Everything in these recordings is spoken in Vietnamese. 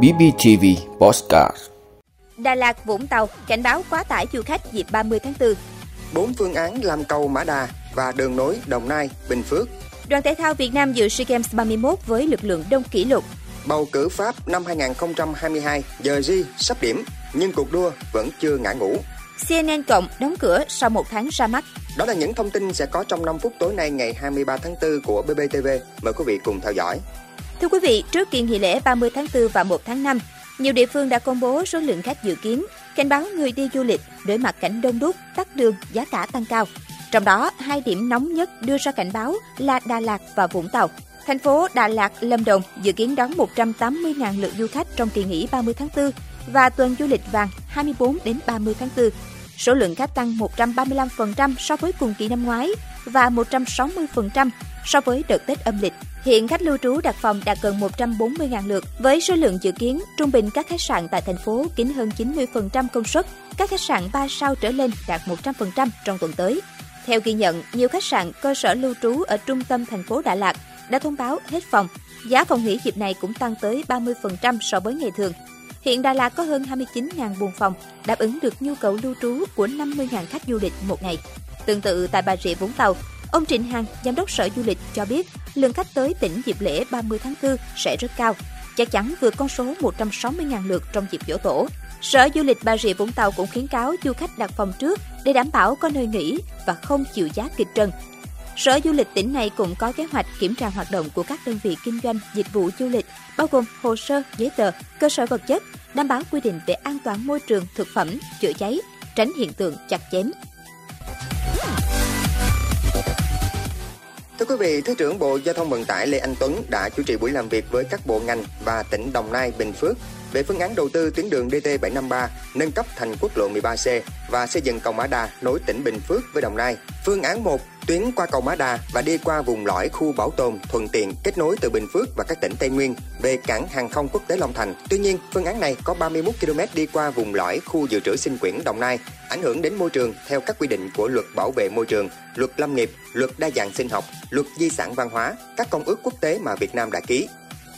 BBTV Postcard Đà Lạt, Vũng Tàu cảnh báo quá tải du khách dịp 30 tháng 4. Bốn phương án làm cầu Mã Đà và đường nối Đồng Nai, Bình Phước. Đoàn thể thao Việt Nam dự SEA Games 31 với lực lượng đông kỷ lục. Bầu cử Pháp năm 2022 giờ G sắp điểm, nhưng cuộc đua vẫn chưa ngã ngủ. CNN Cộng đóng cửa sau một tháng ra mắt. Đó là những thông tin sẽ có trong 5 phút tối nay ngày 23 tháng 4 của BBTV. Mời quý vị cùng theo dõi. Thưa quý vị, trước kỳ nghỉ lễ 30 tháng 4 và 1 tháng 5, nhiều địa phương đã công bố số lượng khách dự kiến, cảnh báo người đi du lịch đối mặt cảnh đông đúc, tắc đường, giá cả tăng cao. Trong đó, hai điểm nóng nhất đưa ra cảnh báo là Đà Lạt và Vũng Tàu. Thành phố Đà Lạt, Lâm Đồng dự kiến đón 180.000 lượt du khách trong kỳ nghỉ 30 tháng 4 và tuần du lịch vàng 24 đến 30 tháng 4. Số lượng khách tăng 135% so với cùng kỳ năm ngoái và 160% so với đợt Tết âm lịch. Hiện khách lưu trú đặt phòng đạt gần 140.000 lượt, với số lượng dự kiến trung bình các khách sạn tại thành phố kín hơn 90% công suất, các khách sạn 3 sao trở lên đạt 100% trong tuần tới. Theo ghi nhận, nhiều khách sạn, cơ sở lưu trú ở trung tâm thành phố Đà Lạt đã thông báo hết phòng. Giá phòng nghỉ dịp này cũng tăng tới 30% so với ngày thường. Hiện Đà Lạt có hơn 29.000 buồng phòng, đáp ứng được nhu cầu lưu trú của 50.000 khách du lịch một ngày. Tương tự tại Bà Rịa Vũng Tàu, ông Trịnh Hằng, giám đốc Sở Du lịch cho biết lượng khách tới tỉnh dịp lễ 30 tháng 4 sẽ rất cao, chắc chắn vượt con số 160.000 lượt trong dịp dỗ tổ. Sở Du lịch Bà Rịa Vũng Tàu cũng khuyến cáo du khách đặt phòng trước để đảm bảo có nơi nghỉ và không chịu giá kịch trần. Sở Du lịch tỉnh này cũng có kế hoạch kiểm tra hoạt động của các đơn vị kinh doanh dịch vụ du lịch, bao gồm hồ sơ, giấy tờ, cơ sở vật chất, đảm bảo quy định về an toàn môi trường, thực phẩm, chữa cháy, tránh hiện tượng chặt chém. Thưa quý vị, Thứ trưởng Bộ Giao thông Vận tải Lê Anh Tuấn đã chủ trì buổi làm việc với các bộ ngành và tỉnh Đồng Nai, Bình Phước về phương án đầu tư tuyến đường DT753 nâng cấp thành quốc lộ 13C và xây dựng cầu Mã Đà nối tỉnh Bình Phước với Đồng Nai. Phương án 1 tuyến qua cầu Mã Đà và đi qua vùng lõi khu bảo tồn thuận tiện kết nối từ Bình Phước và các tỉnh Tây Nguyên về cảng hàng không quốc tế Long Thành. Tuy nhiên, phương án này có 31 km đi qua vùng lõi khu dự trữ sinh quyển Đồng Nai, ảnh hưởng đến môi trường theo các quy định của luật bảo vệ môi trường, luật lâm nghiệp, luật đa dạng sinh học, luật di sản văn hóa, các công ước quốc tế mà Việt Nam đã ký.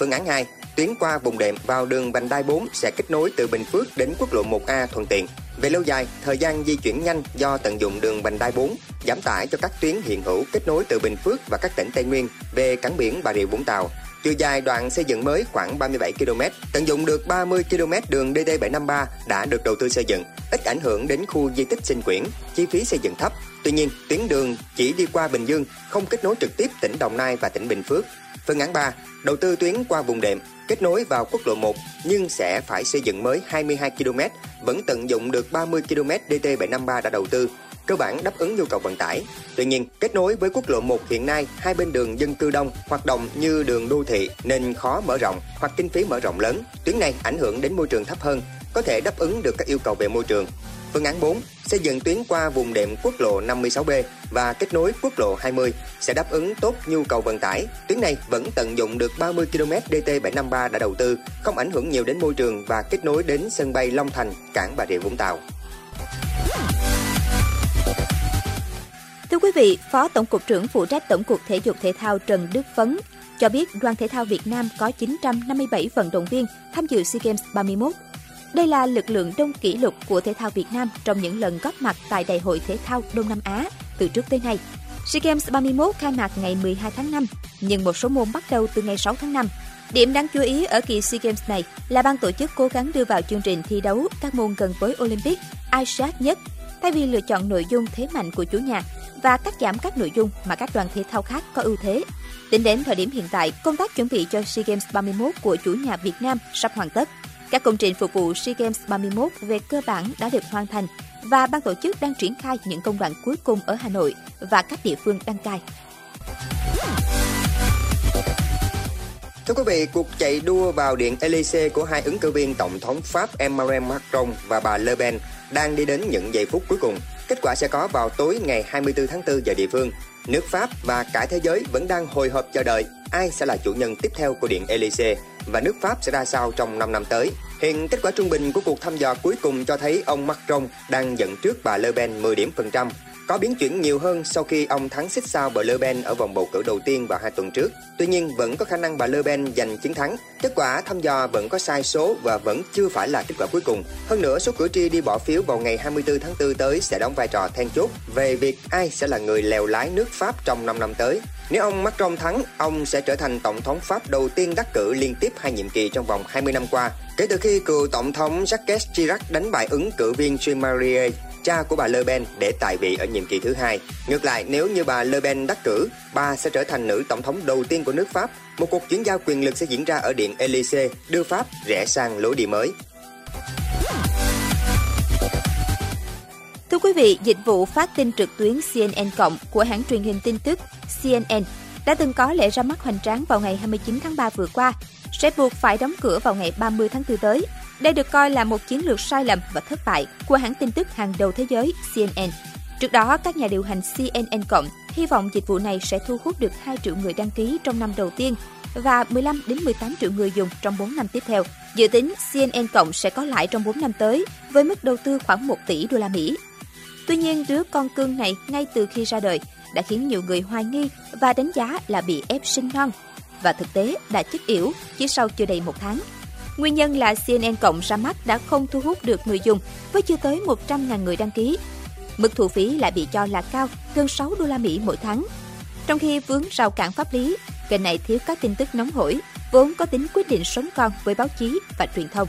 Phương án 2 tuyến qua vùng đệm vào đường vành đai 4 sẽ kết nối từ Bình Phước đến quốc lộ 1A thuận tiện. Về lâu dài, thời gian di chuyển nhanh do tận dụng đường vành đai 4 giảm tải cho các tuyến hiện hữu kết nối từ Bình Phước và các tỉnh Tây Nguyên về cảng biển Bà Rịa Vũng Tàu. Chiều dài đoạn xây dựng mới khoảng 37 km, tận dụng được 30 km đường DT753 đã được đầu tư xây dựng, ít ảnh hưởng đến khu di tích sinh quyển, chi phí xây dựng thấp. Tuy nhiên, tuyến đường chỉ đi qua Bình Dương, không kết nối trực tiếp tỉnh Đồng Nai và tỉnh Bình Phước. Phương án 3, đầu tư tuyến qua vùng đệm, kết nối vào quốc lộ 1 nhưng sẽ phải xây dựng mới 22 km, vẫn tận dụng được 30 km DT753 đã đầu tư, cơ bản đáp ứng nhu cầu vận tải. Tuy nhiên, kết nối với quốc lộ 1 hiện nay, hai bên đường dân cư đông, hoạt động như đường đô thị nên khó mở rộng hoặc kinh phí mở rộng lớn. Tuyến này ảnh hưởng đến môi trường thấp hơn, có thể đáp ứng được các yêu cầu về môi trường. Phương án 4, xây dựng tuyến qua vùng đệm quốc lộ 56B và kết nối quốc lộ 20 sẽ đáp ứng tốt nhu cầu vận tải. Tuyến này vẫn tận dụng được 30 km DT753 đã đầu tư, không ảnh hưởng nhiều đến môi trường và kết nối đến sân bay Long Thành, cảng Bà Rịa Vũng Tàu. Thưa quý vị, Phó Tổng cục trưởng phụ trách Tổng cục Thể dục Thể thao Trần Đức Phấn cho biết đoàn thể thao Việt Nam có 957 vận động viên tham dự SEA Games 31. Đây là lực lượng đông kỷ lục của thể thao Việt Nam trong những lần góp mặt tại Đại hội Thể thao Đông Nam Á từ trước tới nay. SEA Games 31 khai mạc ngày 12 tháng 5, nhưng một số môn bắt đầu từ ngày 6 tháng 5. Điểm đáng chú ý ở kỳ SEA Games này là ban tổ chức cố gắng đưa vào chương trình thi đấu các môn gần với Olympic ai sát nhất, thay vì lựa chọn nội dung thế mạnh của chủ nhà và cắt giảm các nội dung mà các đoàn thể thao khác có ưu thế. Tính đến thời điểm hiện tại, công tác chuẩn bị cho SEA Games 31 của chủ nhà Việt Nam sắp hoàn tất. Các công trình phục vụ SEA Games 31 về cơ bản đã được hoàn thành và ban tổ chức đang triển khai những công đoạn cuối cùng ở Hà Nội và các địa phương đăng cai. Thưa quý vị, cuộc chạy đua vào Điện Elysee của hai ứng cử viên Tổng thống Pháp Emmanuel Macron và bà Le Pen đang đi đến những giây phút cuối cùng. Kết quả sẽ có vào tối ngày 24 tháng 4 giờ địa phương. Nước Pháp và cả thế giới vẫn đang hồi hộp chờ đợi ai sẽ là chủ nhân tiếp theo của Điện Elysee và nước Pháp sẽ ra sao trong 5 năm tới. Hiện kết quả trung bình của cuộc thăm dò cuối cùng cho thấy ông Macron đang dẫn trước bà Le Pen 10 điểm phần trăm có biến chuyển nhiều hơn sau khi ông thắng xích sao bà Le Pen ở vòng bầu cử đầu tiên vào hai tuần trước. Tuy nhiên, vẫn có khả năng bà Le Pen giành chiến thắng. Kết quả thăm dò vẫn có sai số và vẫn chưa phải là kết quả cuối cùng. Hơn nữa, số cử tri đi bỏ phiếu vào ngày 24 tháng 4 tới sẽ đóng vai trò then chốt về việc ai sẽ là người lèo lái nước Pháp trong 5 năm tới. Nếu ông Macron thắng, ông sẽ trở thành tổng thống Pháp đầu tiên đắc cử liên tiếp hai nhiệm kỳ trong vòng 20 năm qua, kể từ khi cựu tổng thống Jacques Chirac đánh bại ứng cử viên Jean-Marie cha của bà Le Pen để tại vị ở nhiệm kỳ thứ hai. Ngược lại, nếu như bà Le Pen đắc cử, bà sẽ trở thành nữ tổng thống đầu tiên của nước Pháp. Một cuộc chuyển giao quyền lực sẽ diễn ra ở Điện Elysee, đưa Pháp rẽ sang lối đi mới. Quý vị, dịch vụ phát tin trực tuyến CNN Cộng của hãng truyền hình tin tức CNN đã từng có lễ ra mắt hoành tráng vào ngày 29 tháng 3 vừa qua, sẽ buộc phải đóng cửa vào ngày 30 tháng 4 tới. Đây được coi là một chiến lược sai lầm và thất bại của hãng tin tức hàng đầu thế giới CNN. Trước đó, các nhà điều hành CNN Cộng hy vọng dịch vụ này sẽ thu hút được 2 triệu người đăng ký trong năm đầu tiên và 15 đến 18 triệu người dùng trong 4 năm tiếp theo. Dự tính CNN Cộng sẽ có lãi trong 4 năm tới với mức đầu tư khoảng 1 tỷ đô la Mỹ. Tuy nhiên, đứa con cưng này ngay từ khi ra đời đã khiến nhiều người hoài nghi và đánh giá là bị ép sinh non và thực tế đã chết yểu chỉ sau chưa đầy một tháng. Nguyên nhân là CNN Cộng ra mắt đã không thu hút được người dùng với chưa tới 100.000 người đăng ký. Mức thu phí lại bị cho là cao, gần 6 đô la Mỹ mỗi tháng. Trong khi vướng rào cản pháp lý, kênh này thiếu các tin tức nóng hổi, vốn có tính quyết định sống con với báo chí và truyền thông.